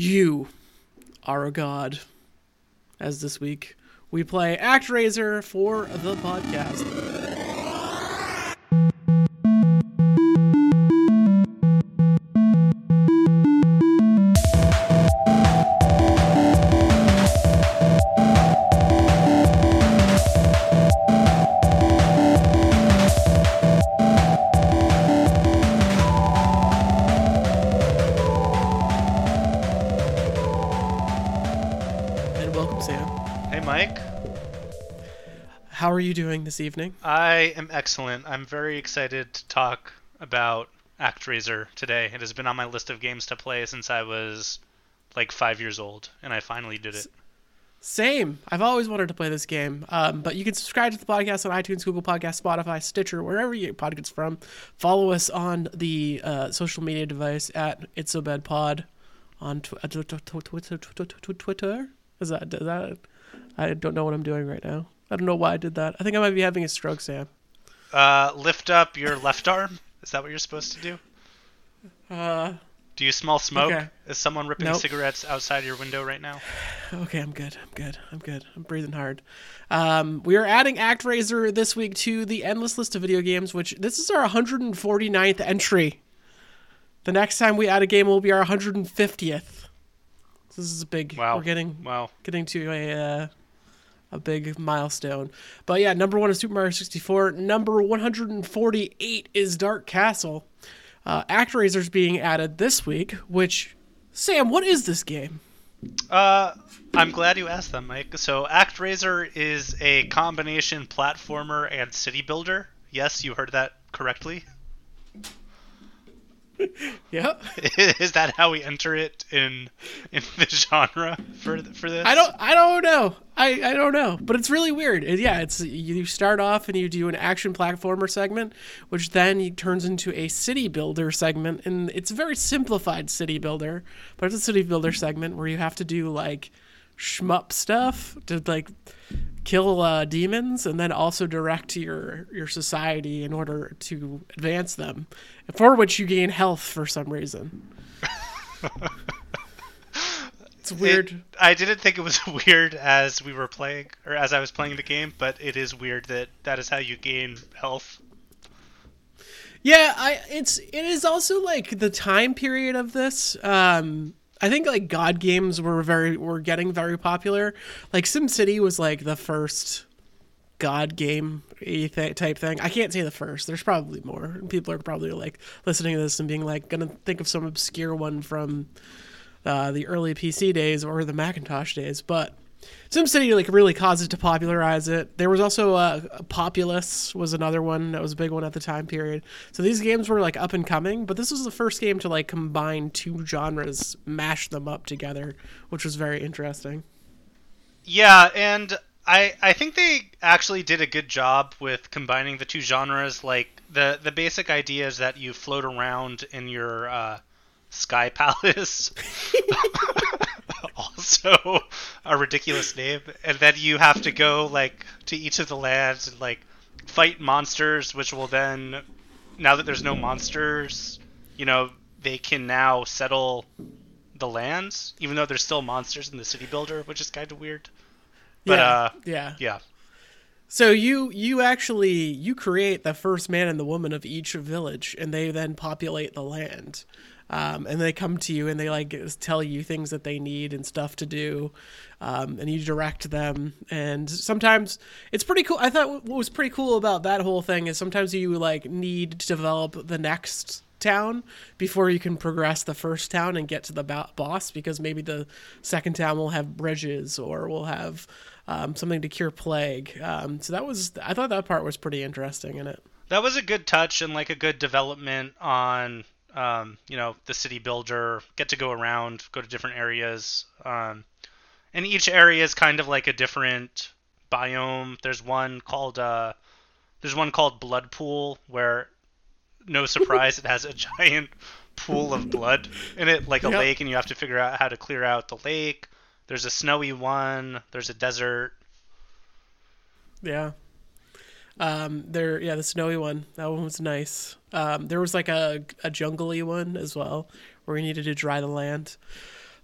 You are a god. As this week, we play ActRaiser for the podcast. This evening? I am excellent. I'm very excited to talk about ActRaiser today. It has been on my list of games to play since I was like five years old, and I finally did it. Same. I've always wanted to play this game. Um, but you can subscribe to the podcast on iTunes, Google Podcast, Spotify, Stitcher, wherever you get podcasts from. Follow us on the uh, social media device at It's So Bad Pod on tw- uh, tw- tw- tw- Twitter. tw- tw- tw- Twitter. Is that, is that? I don't know what I'm doing right now. I don't know why I did that. I think I might be having a stroke, Sam. Uh, lift up your left arm. Is that what you're supposed to do? Uh, Do you smell smoke? Okay. Is someone ripping Nope. cigarettes outside your window right now? Okay, I'm good. I'm good. I'm good. I'm breathing hard. Um, we are adding ActRaiser this week to the endless list of video games, which this is our 149th entry. The next time we add a game will be our 150th. This is a big. Wow. We're getting Wow. getting to a uh, a big milestone. But yeah, number one is Super Mario 64. Number 148 is Dark Castle. Uh, ActRaiser's being added this week. Which, Sam, what is this game? Uh, I'm glad you asked that, Mike. So, ActRaiser is a combination platformer and city builder. Yes, you heard that correctly. Yep. is that how we enter it in in the genre for for this? I don't I don't know. I, I don't know. But it's really weird. It- yeah, it's you start off and you do an action platformer segment, which then turns into a city builder segment and it's a very simplified city builder, but it's a city builder segment where you have to do like shmup stuff to like kill uh, demons and then also direct your your society in order to advance them for which you gain health for some reason it's weird It- I didn't think it was weird as we were playing or as I was playing the game, but it is weird that that is how you gain health. Yeah, I it's it is also like the time period of this. Um I think like God games were very were getting very popular. Like SimCity was like the first God game type thing. I can't say the first. There's probably more. People are probably like listening to this and being like gonna think of some obscure one from uh, the early PC days or the Macintosh days, but SimCity like really caused it to popularize it. There was also uh, Populous was another one that was a big one at the time period. So these games were like up and coming, but this was the first game to like combine two genres, mash them up together, which was very interesting. Yeah, and I I think they actually did a good job with combining the two genres. Like the the basic idea is that you float around in your uh, sky palace. also a ridiculous name, and then you have to go like to each of the lands and like fight monsters, which will then now that there's no monsters, you know they can now settle the lands, even though there's still monsters in the city builder, which is kind of weird. But yeah, uh, yeah. yeah, So you you actually you create the first man and the woman of each village, and they then populate the land. Um, and they come to you and they like tell you things that they need and stuff to do, um, and you direct them. And sometimes it's pretty cool. I thought what was pretty cool about that whole thing is sometimes you like need to develop the next town before you can progress the first town and get to the bo- boss because maybe the second town will have bridges or will have um, something to cure plague. Um, so that was I thought that part was pretty interesting in it. that was a good touch and like a good development on um, you know the city builder. Get to go around, go to different areas, um, and each area is kind of like a different biome. There's one called uh, there's one called Blood Pool where no surprise it has a giant pool of blood in it like a Yep. lake and you have to figure out how to clear out the lake there's a snowy one there's a desert Yeah. Um, there, yeah, the snowy one. That one was nice. Um, there was like a a jungly one as well, where we needed to dry the land.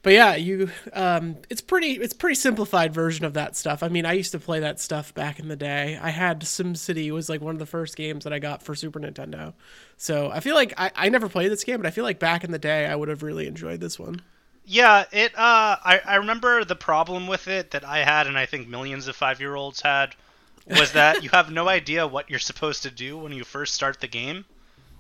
but yeah, you um, it's pretty it's pretty simplified version of that stuff. I mean, I used to play that stuff back in the day. I had SimCity was like one of the first games that I got for Super Nintendo. So I feel like I, I never played this game, but I feel like back in the day I would have really enjoyed this one. Yeah, it. Uh, I I remember the problem with it that I had, and I think millions of five year olds had, was that you have no idea what you're supposed to do when you first start the game,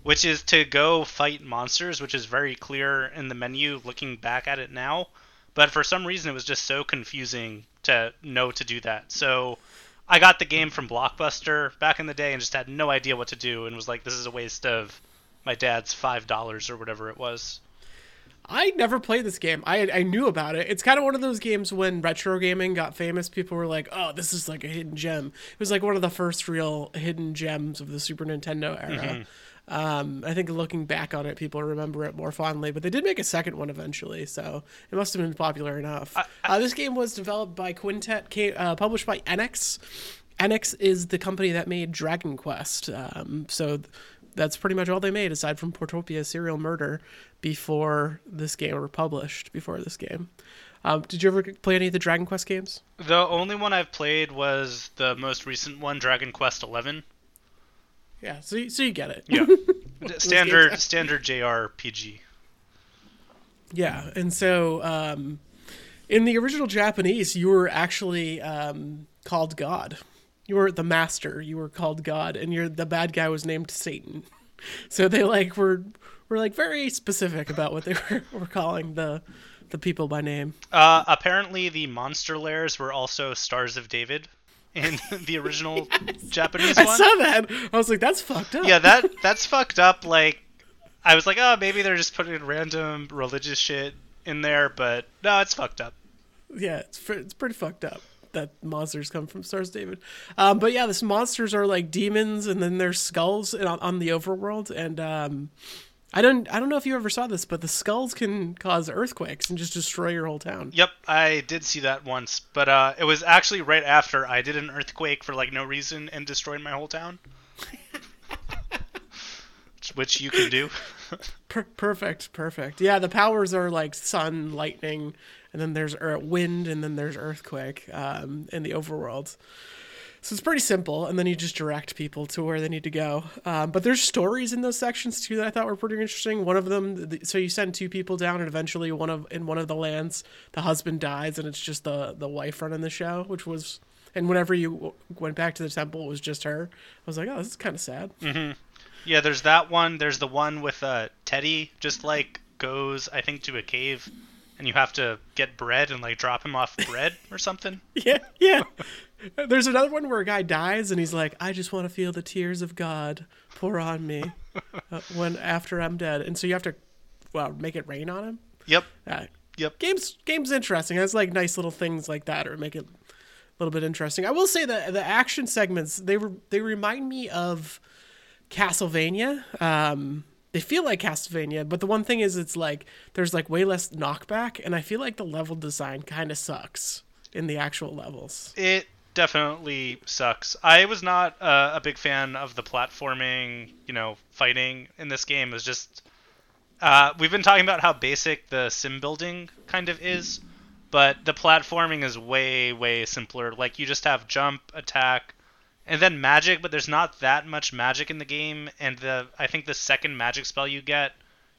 which is to go fight monsters, which is very clear in the menu looking back at it now. But for some reason, it was just so confusing to know to do that. So I got the game from Blockbuster back in the day and just had no idea what to do, and was like, this is a waste of my dad's five dollars or whatever it was. I never played this game. I I knew about it. It's kind of one of those games when retro gaming got famous. People were like, "Oh, this is like a hidden gem." It was like one of the first real hidden gems of the Super Nintendo era. Um, I think looking back on it, people remember it more fondly. But they did make a second one eventually, so it must have been popular enough. uh, this game was developed by Quintet, ca- uh, published by Enix. Enix is the company that made Dragon Quest. Um, so th- that's pretty much all they made, aside from Portopia Serial Murder, before this game were published. Before this game, um, did you ever play any of the Dragon Quest games? The only one I've played was the most recent one, Dragon Quest Eleven. Yeah, so you, so you get it. Yeah, standard standard JRPG. Yeah, and so um, in the original Japanese, you were actually um, called God. You were the master. You were called God, and you're the bad guy was named Satan. So they like were were like very specific about what they were, were calling the the people by name. Uh, apparently, the monster lairs were also Stars of David in the original Japanese one. I saw that. I was like, that's fucked up. Yeah, that that's fucked up. Like, I was like, oh, maybe they're just putting random religious shit in there, but no, it's fucked up. yeah, it's it's pretty fucked up that monsters come from Stars David. Um, but yeah, this monsters are like demons, and then there's skulls on, on the overworld. And um, I don't I don't know if you ever saw this, but the skulls can cause earthquakes and just destroy your whole town. Yep, I did see that once, but uh, it was actually right after I did an earthquake for like no reason and destroyed my whole town. Which you can do. Per- perfect, perfect. Yeah, the powers are like sun, lightning, and then there's wind, and then there's earthquake um, in the overworld. So it's pretty simple, and then you just direct people to where they need to go. Um, but there's stories in those sections too that I thought were pretty interesting. One of them, th- so you send two people down, and eventually one of in one of the lands, the husband dies, and it's just the the wife running the show, which was. And whenever you went back to the temple, it was just her. I was like, oh, this is kind of sad. Yeah, there's that one. There's the one with uh, Teddy just like goes, I think, to a cave, and you have to get bread and like drop him off bread or something. Yeah, yeah. There's another one where a guy dies and he's like, "I just want to feel the tears of God pour on me uh, when after I'm dead," and so you have to, well, make it rain on him. Yep. Uh, Yep. games, games interesting. It has like nice little things like that, or make it a little bit interesting. I will say that the action segments they were they remind me of Castlevania. Um, they feel like Castlevania, but the one thing is, it's like there's like way less knockback, and I feel like the level design kind of sucks in the actual levels. It definitely sucks. I was not uh, a big fan of the platforming, you know, fighting in this game. Was just uh, we've been talking about how basic the sim building kind of is, but the platforming is way way simpler. Like you just have jump, attack, and then magic, but there's not that much magic in the game. And the I think the second magic spell you get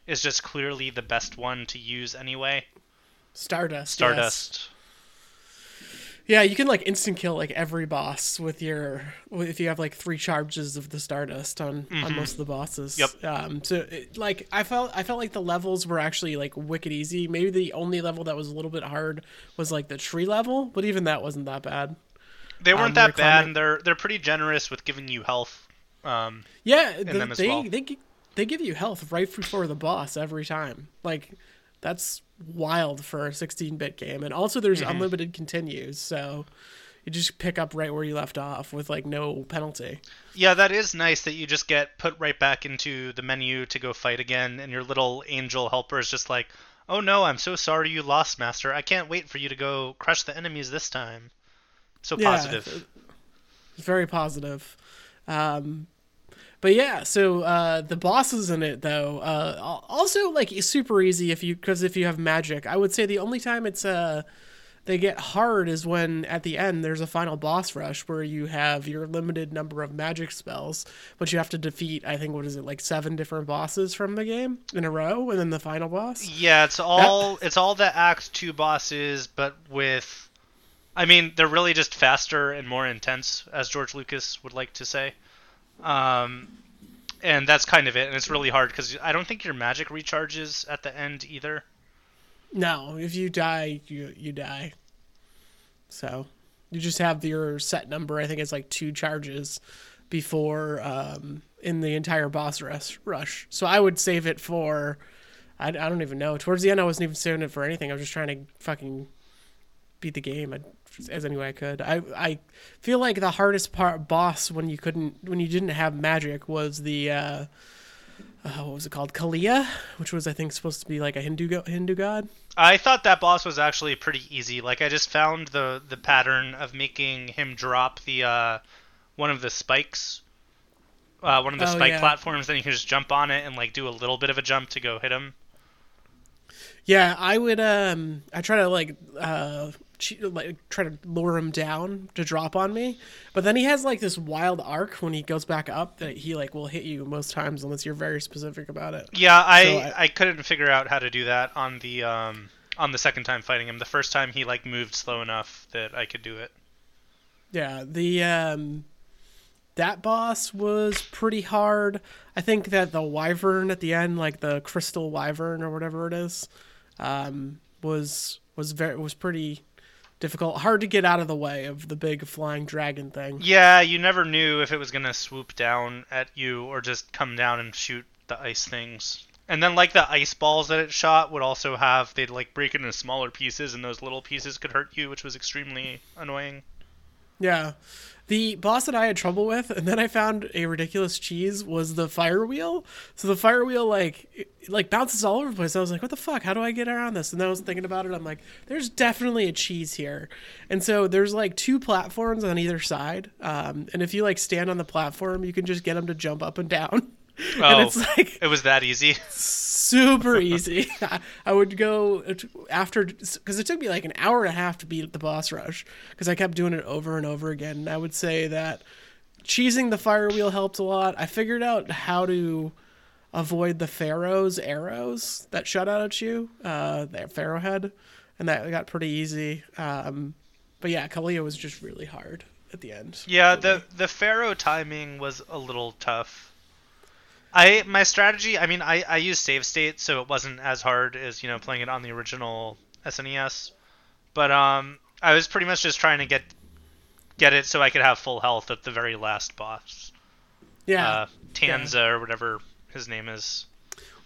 is just clearly the best one to use anyway. Stardust. yes. Stardust. Yeah, you can like instant kill like every boss with your if you have like three charges of the Stardust on on most of the bosses. Mm-hmm. Yep. Um. So it, like I felt I felt like the levels were actually like wicked easy. Maybe the only level that was a little bit hard was like the tree level, but even that wasn't that bad. They weren't Um, that bad, and they're they're pretty generous with giving you health. Um, Yeah, the, they well. they they give you health right before the boss every time. Like that's wild for a 16-bit game. And also there's Mm-hmm. unlimited continues, so you just pick up right where you left off with like no penalty. yeah, that is nice that you just get put right back into the menu to go fight again, and your little angel helper is just like, "Oh no, I'm so sorry you lost, Master. I can't wait for you to go crush the enemies this time." So Yeah, positive. It's very positive. Um, but yeah, so uh, the bosses in it though, uh, also like super easy if you because if you have magic. I would say the only time it's uh they get hard is when at the end there's a final boss rush where you have your limited number of magic spells, but you have to defeat I think what is it like seven different bosses from the game in a row, and then the final boss. Yeah, it's all it's all the Act Two bosses, but with, I mean, they're really just faster and more intense, as George Lucas would like to say. Um, and that's kind of it, and it's really hard because I don't think your magic recharges at the end either. No, if you die, you you die. So you just have your set number. I think it's like two charges before um, in the entire boss rush. Rush. So I would save it for. I, I don't even know. Towards the end, I wasn't even saving it for anything. I was just trying to fucking beat the game as any way I could. I I feel like the hardest part boss when you couldn't when you didn't have magic was the. Uh, uh, what was it called? Kalia, which was I think supposed to be like a Hindu go- Hindu god. I thought that boss was actually pretty easy. Like I just found the the pattern of making him drop the uh, one of the spikes, uh, one of the Oh, spike yeah. platforms. Then you can just jump on it and like do a little bit of a jump to go hit him. Yeah, I would. Um, I try to like, uh, che- like try to lure him down to drop on me, but then he has like this wild arc when he goes back up that he like will hit you most times unless you're very specific about it. Yeah, I, So I I- couldn't figure out how to do that on the um on the second time fighting him. The first time he like moved slow enough that I could do it. Yeah, the um, that boss was pretty hard. I think that the wyvern at the end, like the crystal wyvern or whatever it is, um, was was very was pretty difficult. Hard to get out of the way of the big flying dragon thing. Yeah, you never knew if it was gonna swoop down at you or just come down and shoot the ice things. And then like the ice balls that it shot would also have they'd like break into smaller pieces and those little pieces could hurt you, which was extremely annoying. Yeah. The boss that I had trouble with, and then I found a ridiculous cheese, was the fire wheel. So the fire wheel, like, it, like bounces all over the place. I was like, "What the fuck? How do I get around this?" And then I was thinking about it. I'm like, "There's definitely a cheese here." And so there's like two platforms on either side, um, and if you like stand on the platform, you can just get them to jump up and down. Oh, and it's like it was that easy. super easy. I would go after because it took me like an hour and a half to beat the boss rush because I kept doing it over and over again. And I would say that cheesing the fire wheel helped a lot. I figured out how to avoid the pharaoh's arrows that shot out at you, uh, the pharaoh head, and that got pretty easy. Um, but yeah, Kalia was just really hard at the end. Yeah, the the Pharaoh timing was a little tough. I my strategy, I mean, I I used save state, so it wasn't as hard as you know playing it on the original SNES. But um, I was pretty much just trying to get get it so I could have full health at the very last boss, yeah. uh, Tanza or whatever his name is.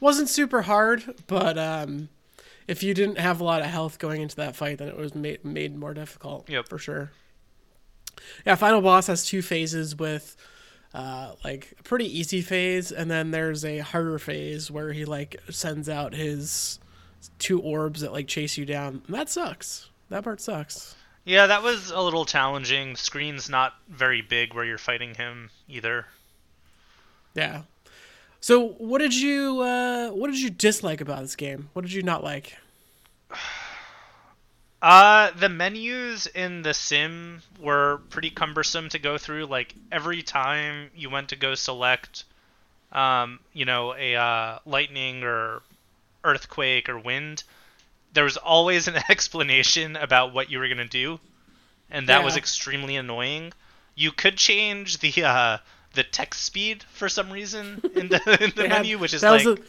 wasn't super hard, but um, if you didn't have a lot of health going into that fight, then it was made, made more difficult. Yep. for sure. Yeah, final boss has two phases with uh, like a pretty easy phase, and then there's a harder phase where he like sends out his two orbs that like chase you down. And that sucks. That part sucks. Yeah, that was a little challenging. Screen's not very big where you're fighting him either. Yeah. So what did you uh, what did you dislike about this game? What did you not like? Uh, the menus in the sim were pretty cumbersome to go through. Like every time you went to go select, um, you know, a uh, lightning or earthquake or wind, there was always an explanation about what you were gonna do, and that was extremely annoying. You could change the uh, the text speed for some reason in the in the had- menu, which is that like was a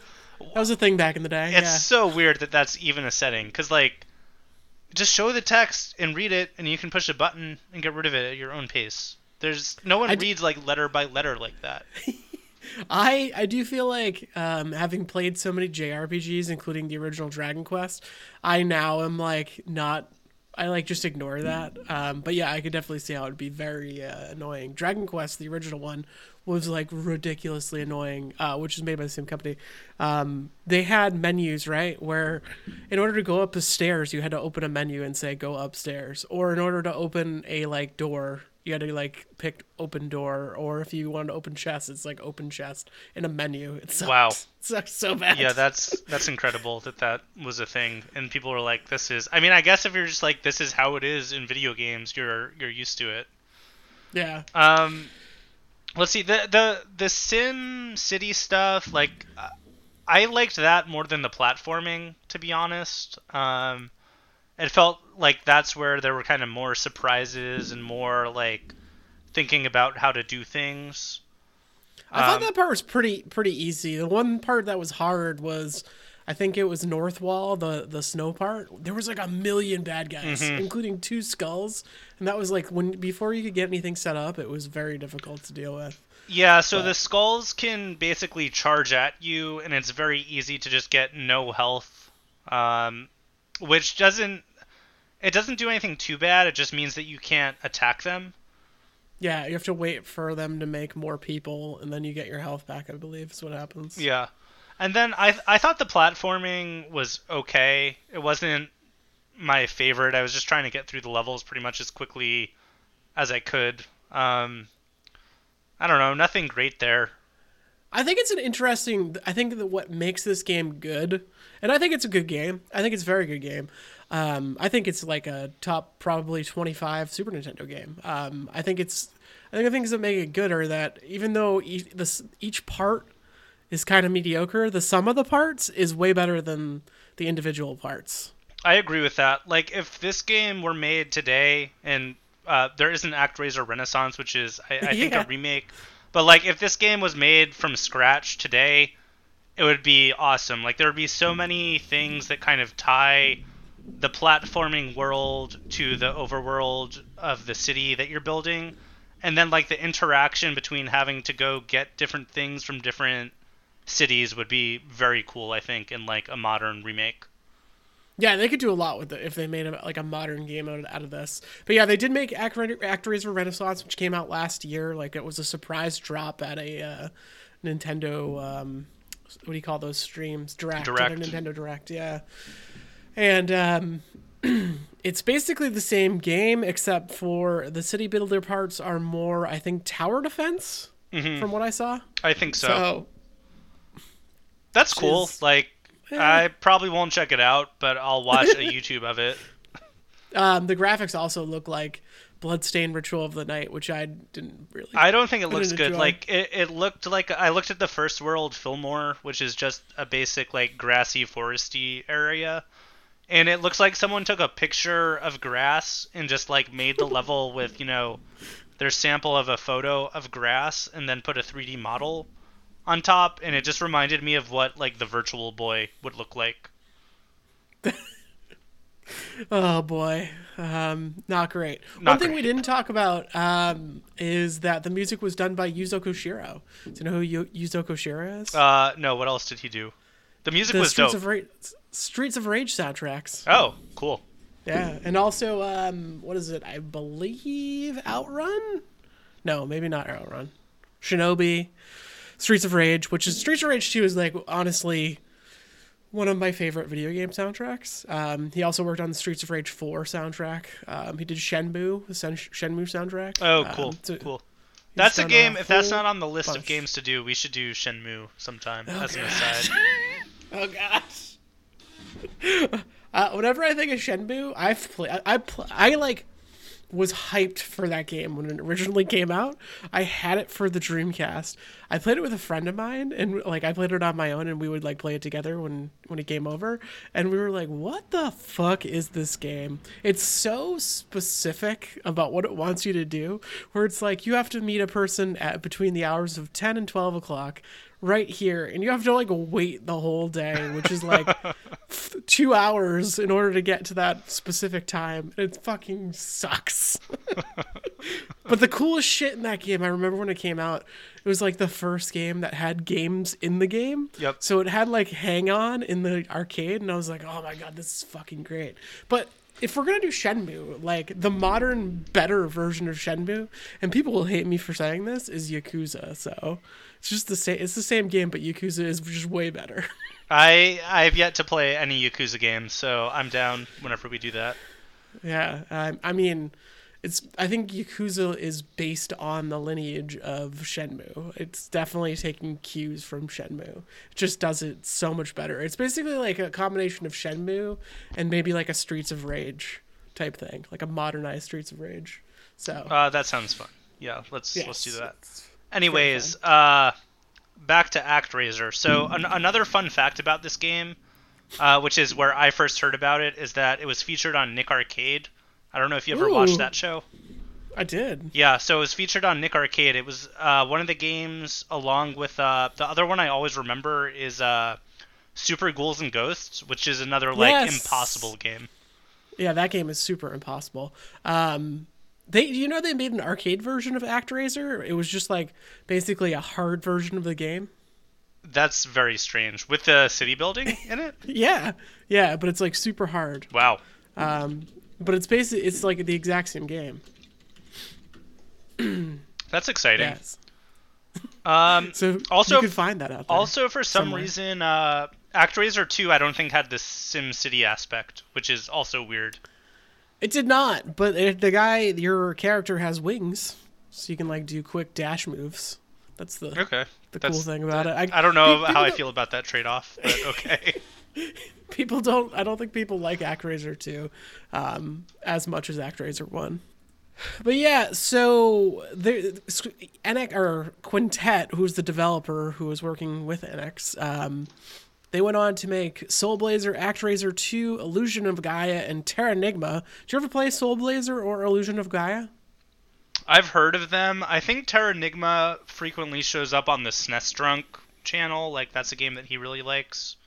that was a thing back in the day. it's yeah. so weird that that's even a setting because like just show the text and read it and you can push a button and get rid of it at your own pace there's no one I d- reads like letter by letter like that I I do feel like um, having played so many JRPGs, including the original Dragon Quest, I now am like not. I like just ignore that. Um, but yeah, I could definitely see how it'd be very uh, annoying. Dragon Quest, the original one, was like ridiculously annoying, uh, which is made by the same company. Um, they had menus right where, in order to go up the stairs, you had to open a menu and say go upstairs, or in order to open a like door You had to like pick open door, or if you wanted to open chest, it's like open chest in a menu. It. Wow. It sucks so bad. Yeah, that's that's incredible that that was a thing, and people were like, "This is." I mean, I guess if you're just like, "This is how it is in video games," you're you're used to it. yeah. Um, let's see the the the Sim City stuff. Like, I liked that more than the platforming, to be honest. Um, it felt like that's where there were kind of more surprises and more like thinking about how to do things. I thought Um, that part was pretty pretty easy. The one part that was hard was, I think it was North Wall, the the snow part. There was like a million bad guys, Mm-hmm. including two skulls, and that was like when before you could get anything set up, it was very difficult to deal with. Yeah, so But- the skulls can basically charge at you, and it's very easy to just get no health, um, which doesn't it doesn't do anything too bad. It just means that you can't attack them. Yeah, you have to wait for them to make more people, and then you get your health back. I believe is what happens. Yeah, and then I I thought the platforming was okay. It wasn't my favorite. I was just trying to get through the levels pretty much as quickly as I could. Um, I don't know, nothing great there. I think it's an interesting. I think that what makes this game good, and I think it's a good game. I think it's a very good game. Um, I think it's like a top probably twenty five Super Nintendo game. Um, I think it's. I think the things that make it good are that even though each, this, each part is kind of mediocre, the sum of the parts is way better than the individual parts. I agree with that. Like, if this game were made today, and uh, there is an ActRaiser Renaissance, which is, I, I think, Yeah. a remake, but like, if this game was made from scratch today, it would be awesome. Like, there would be so many things that kind of tie the platforming world to the overworld of the city that you're building, and then like the interaction between having to go get different things from different cities would be very cool. I think in like a modern remake. Yeah, they could do a lot with it if they made a, like a modern game out of, out of this. But yeah, they did make Act- ActRaiser Renaissance, which came out last year. Like it was a surprise drop at a uh, Nintendo. Um, what do you call those streams? Direct. Direct. Nintendo Direct. Yeah. And um, it's basically the same game except for the city builder parts are more, I think, tower defense. From what I saw. I think so. So That's cool. is- Like, I probably won't check it out, but I'll watch a YouTube of it. um, the graphics also look like Bloodstained Ritual of the Night, which I didn't really. I don't think it looks good. enjoy. Like, it, it looked like I looked at the first world Fillmore, which is just a basic like grassy, foresty area, and it looks like someone took a picture of grass and just like made the level with you know their sample of a photo of grass and then put a 3D model on top, and it just reminded me of what like the Virtual Boy would look like. Oh boy, um, not great. Not One thing we didn't talk about um, is that the music was done by Yuzo Koshiro. Do you know who Yu- Yuzo Koshiro is? Uh, no, what else did he do? The music the was Streets dope. Rage, Streets of Rage soundtracks. Oh, cool. Yeah, and also um, what is it? I believe Outrun. No, maybe not Outrun. Shinobi, Streets of Rage, which is Streets of Rage Two is like honestly one of my favorite video game soundtracks. Um, he also worked on the Streets of Rage 4 soundtrack. Um, he did Shenmue, the Shenmue soundtrack. Oh, Um, cool, so- cool. That's a done a game. If that's not on the list of games to do, we should do Shenmue sometime as an aside. Oh gosh. uh, whenever I think of Shenmue, I've. I, I, pl- I like was hyped for that game when it originally came out. I had it for the Dreamcast. I played it with a friend of mine, and like I played it on my own, and we would like play it together when when it came over. And we were like, "What the fuck is this game?" It's so specific about what it wants you to do. Where it's like you have to meet a person at between the hours of ten and twelve o'clock right here and you have to like wait the whole day which is like f- two hours in order to get to that specific time it fucking sucks but the coolest shit in that game i remember when it came out it was like the first game that had games in the game Yep. so it had like hang on in the arcade and i was like oh my god this is fucking great but if we're gonna do Shenmue, like the modern, better version of Shenmue, and people will hate me for saying this, is Yakuza. So it's just the same. It's the same game, but Yakuza is just way better. I I've yet to play any Yakuza games, so I'm down whenever we do that. yeah, I, I mean, it's I think Yakuza is based on the lineage of Shenmue. It's definitely taking cues from Shenmue. It just does it so much better. It's basically like a combination of Shenmue and maybe like a Streets of Rage type thing, like a modernized Streets of Rage. So Uh, that sounds fun. Yeah, let's yes, let's do that. Anyways, uh, back to ActRaiser. So an- another fun fact about this game, uh, which is where I first heard about it, is that it was featured on Nick Arcade. I don't know if you ever watched that show. I did. Yeah, so it was featured on Nick Arcade. It was uh, one of the games, along with uh, the other one I always remember is uh, Super Ghouls and Ghosts, which is another like Yes. impossible game. Yeah, that game is super impossible. Um, they, do you know, they made an arcade version of ActRaiser. It was just like basically a hard version of the game. That's very strange with the city building in it. Yeah, yeah, but it's like super hard. Wow. Um, but it's basically it's like the exact same game. That's exciting. Yes. Um, So Also- you could find that out there. Also, for some somewhere. reason, uh, ActRaiser 2, I don't think had the SimCity aspect, which is also weird. it did not. But it, the guy, your character has wings, so you can like do quick dash moves. That's the Okay. the cool thing about it. I don't know how I feel about that trade off, but okay. people don't i don't think people like actraiser 2 um, as much as actraiser 1 but yeah so Enix, or quintet who's the developer who was working with Enix um, they went on to make soul blazer actraiser 2 illusion of gaia and terranigma did you ever play soul blazer or illusion of gaia I've heard of them. I think Terranigma frequently shows up on the SNES Drunk channel. Like, that's a game that he really likes.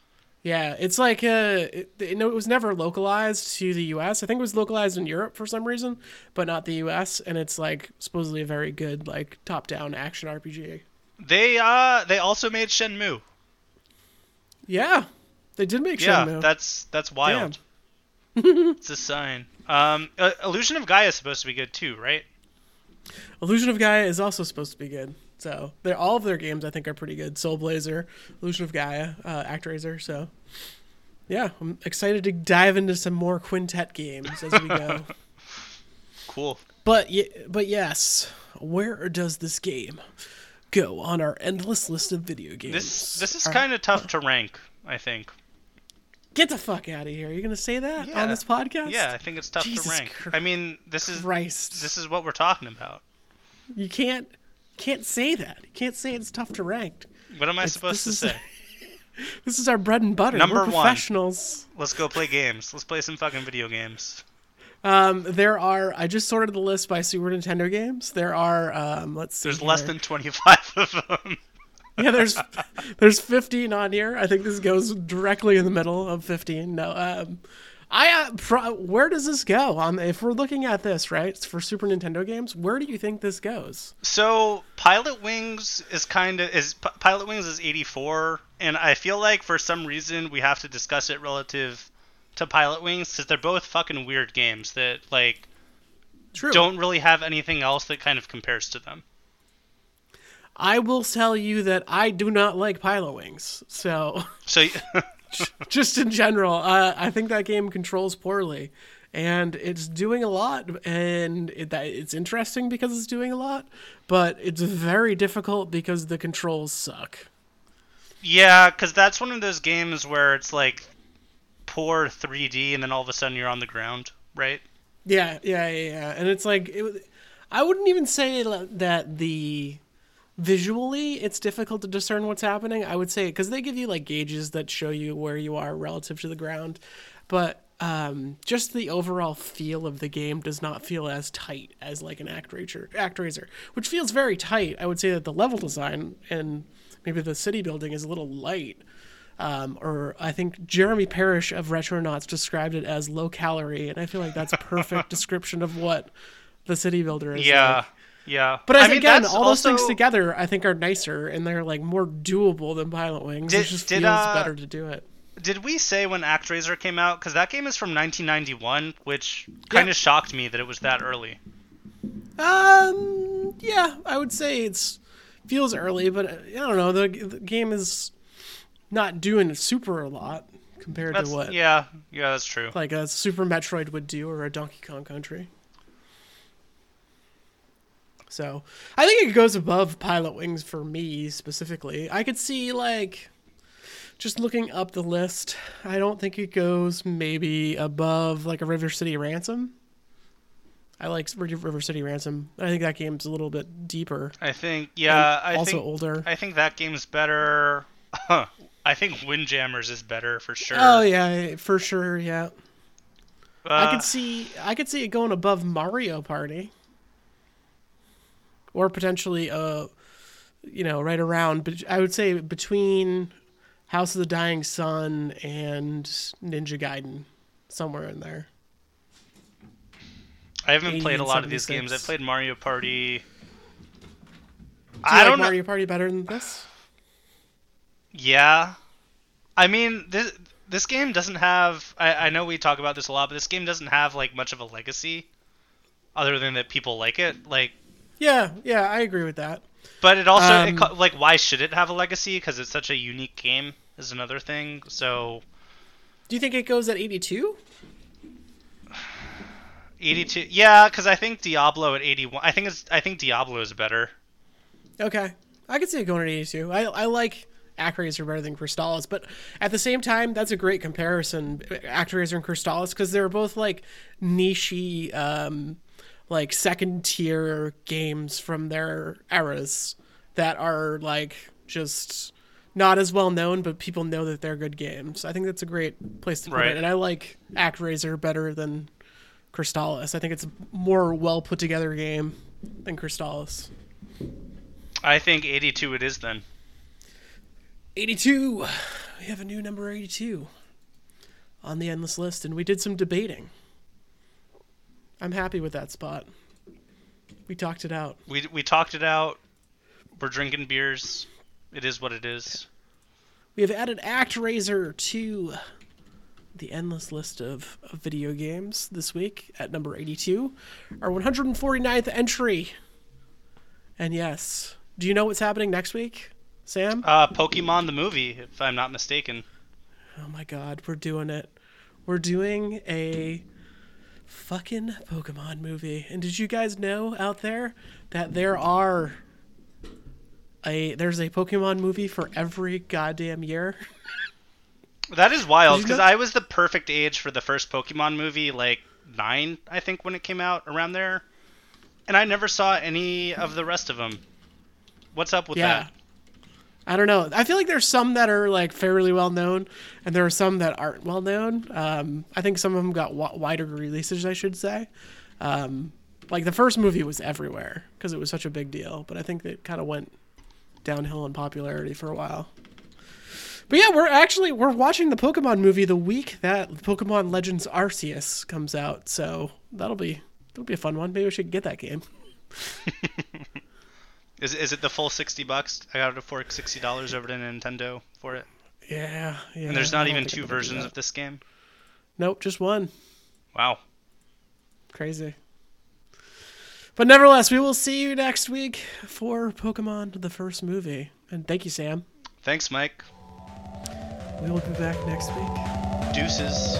Yeah, it's like uh, it, it, no, it was never localized to the U.S. I think it was localized in Europe for some reason, but not the U.S. And it's like supposedly a very good like top-down action RPG. They uh they also made Shenmue. Yeah, they did make Yeah, Shenmue. that's that's wild. it's a sign. Um, uh, Illusion of Gaia is supposed to be good too, right? Illusion of Gaia is also supposed to be good. So they're all of their games I think are pretty good. Soul Blazer, Illusion of Gaia, uh, Actraiser. So yeah, I'm excited to dive into some more quintet games as we go. Cool. But ye- but yes, where does this game go on our endless list of video games? This this is kind of tough to rank. I think. Get the fuck out of here! Are You're gonna say that Yeah. on this podcast? Yeah, I think it's tough Jesus to rank. Chr- I mean, this is Christ, this is what we're talking about. you can't can't say that. Can't say it's tough to rank. What am I It's- supposed to say? This is our bread and butter. Number We're one. professionals. Let's go play games. Let's play some fucking video games. Um, there are. I just sorted the list by Super Nintendo games. There are. Um, let's see. There's less than 25 of them. yeah. There's there's 15 on here. I think this goes directly in the middle of 15. No. Um, I uh, pro- where does this go? Um, if we're looking at this, right, for Super Nintendo games. Where do you think this goes? So Pilot Wings is kind of is P- Pilot Wings is 84, and I feel like for some reason we have to discuss it relative to Pilot Wings because they're both fucking weird games that like True. don't really have anything else that kind of compares to them. I will tell you that I do not like Pilot Wings. So So just in general, uh, I think that game controls poorly, and it's doing a lot, and it, it's interesting because it's doing a lot, but it's very difficult because the controls suck. yeah, because that's one of those games where it's like poor 3D, and then all of a sudden you're on the ground, right? Yeah, yeah, yeah, yeah. and it's like it, I wouldn't even say that the visually it's difficult to discern what's happening. I would say because they give you like gauges that show you where you are relative to the ground, but um, just the overall feel of the game does not feel as tight as like an ActRaiser, ActRaiser, which feels very tight. I would say that the level design and maybe the city building is a little light. Um, or I think Jeremy Parish of Retronauts described it as low calorie, and I feel like that's a perfect description of what the city builder is. Yeah, like. Yeah. But I as, mean, again, all those things together, I think are nicer and they're like more doable than Pilot Wings. it just did, feels uh, better to do it. Did we say when ActRaiser came out? Because that game is from 1991, which kind Yeah. of shocked me that it was that early. Um, yeah, I would say it's feels early, but uh, I don't know. The, the game is not doing super a lot compared That's, to what Yeah, yeah, that's true. like a Super Metroid would do or a Donkey Kong Country. So I think it goes above Pilot Wings for me specifically. I could see like just looking up the list. I don't think it goes maybe above like a River City Ransom. I like River City Ransom. I think that game's a little bit deeper. I think yeah. I also think, older. I think that game's better. I think Windjammers is better for sure. Oh yeah, for sure. Yeah. Uh, I could see I could see it going above Mario Party. Or potentially uh you know, right around but I would say between House of the Dying Sun and Ninja Gaiden somewhere in there. I haven't played a lot of these games. I 76. played Mario Party. Do you I like don't know. Mario Party better than this? Yeah, I mean this this game doesn't have. I, I know we talk about this a lot, but this game doesn't have like much of a legacy, other than that people like it. Like, Yeah, yeah, I agree with that. but it also Um, co- like why should it have a legacy? Because it's such a unique game is another thing. So Do you think it goes at 82? 82, yeah, because I think Diablo at 81. I think it's I think Diablo is better. Okay. I could see it going at 82. I, I like Actraiser better than Crystalis, but at the same time, that's a great comparison, Actraiser and Crystalis, because they're both like nichey, um, like second tier games from their eras that are like just not as well known, but people know that they're good games. I think that's a great place to put Right. it. And I like Actraiser better than Crystalis. I think it's a more well put together game than Crystalis. I think 82 it is then. 82. We have a new number 82 on the endless list, and we did some debating. I'm happy with that spot. We talked it out. We we talked it out. We're drinking beers. It is what it is. We have added ActRaiser to the endless list of, of video games this week at number 82, our 149th entry. And yes, do you know what's happening next week, Sam? Uh, Pokemon the movie, if I'm not mistaken. Oh my god, we're doing it. We're doing a fucking Pokemon movie. And did you guys know out there that there are a there's a Pokemon movie for every goddamn year? That is wild because I was the perfect age for the first Pokemon movie, like nine, I think, when it came out around there, and I never saw any of the rest of them. What's up with yeah. that? I don't know. I feel like there's some that are like fairly well known, and there are some that aren't well known. Um, I think some of them got w- wider releases, I should say. Um, like the first movie was everywhere because it was such a big deal, but I think it kind of went downhill in popularity for a while. But yeah, we're actually we're watching the Pokemon movie the week that Pokemon Legends Arceus comes out, so that'll be that'll be a fun one. Maybe we should get that game. Is is it the full sixty bucks? I got it for sixty dollars over to Nintendo for it, Yeah, yeah. and there's not even two I'm gonna do versions of this game. Nope, just one. Wow. Crazy. But nevertheless, we will see you next week for Pokemon the first movie. And thank you, Sam. Thanks, Mike. We will be back next week. Deuces.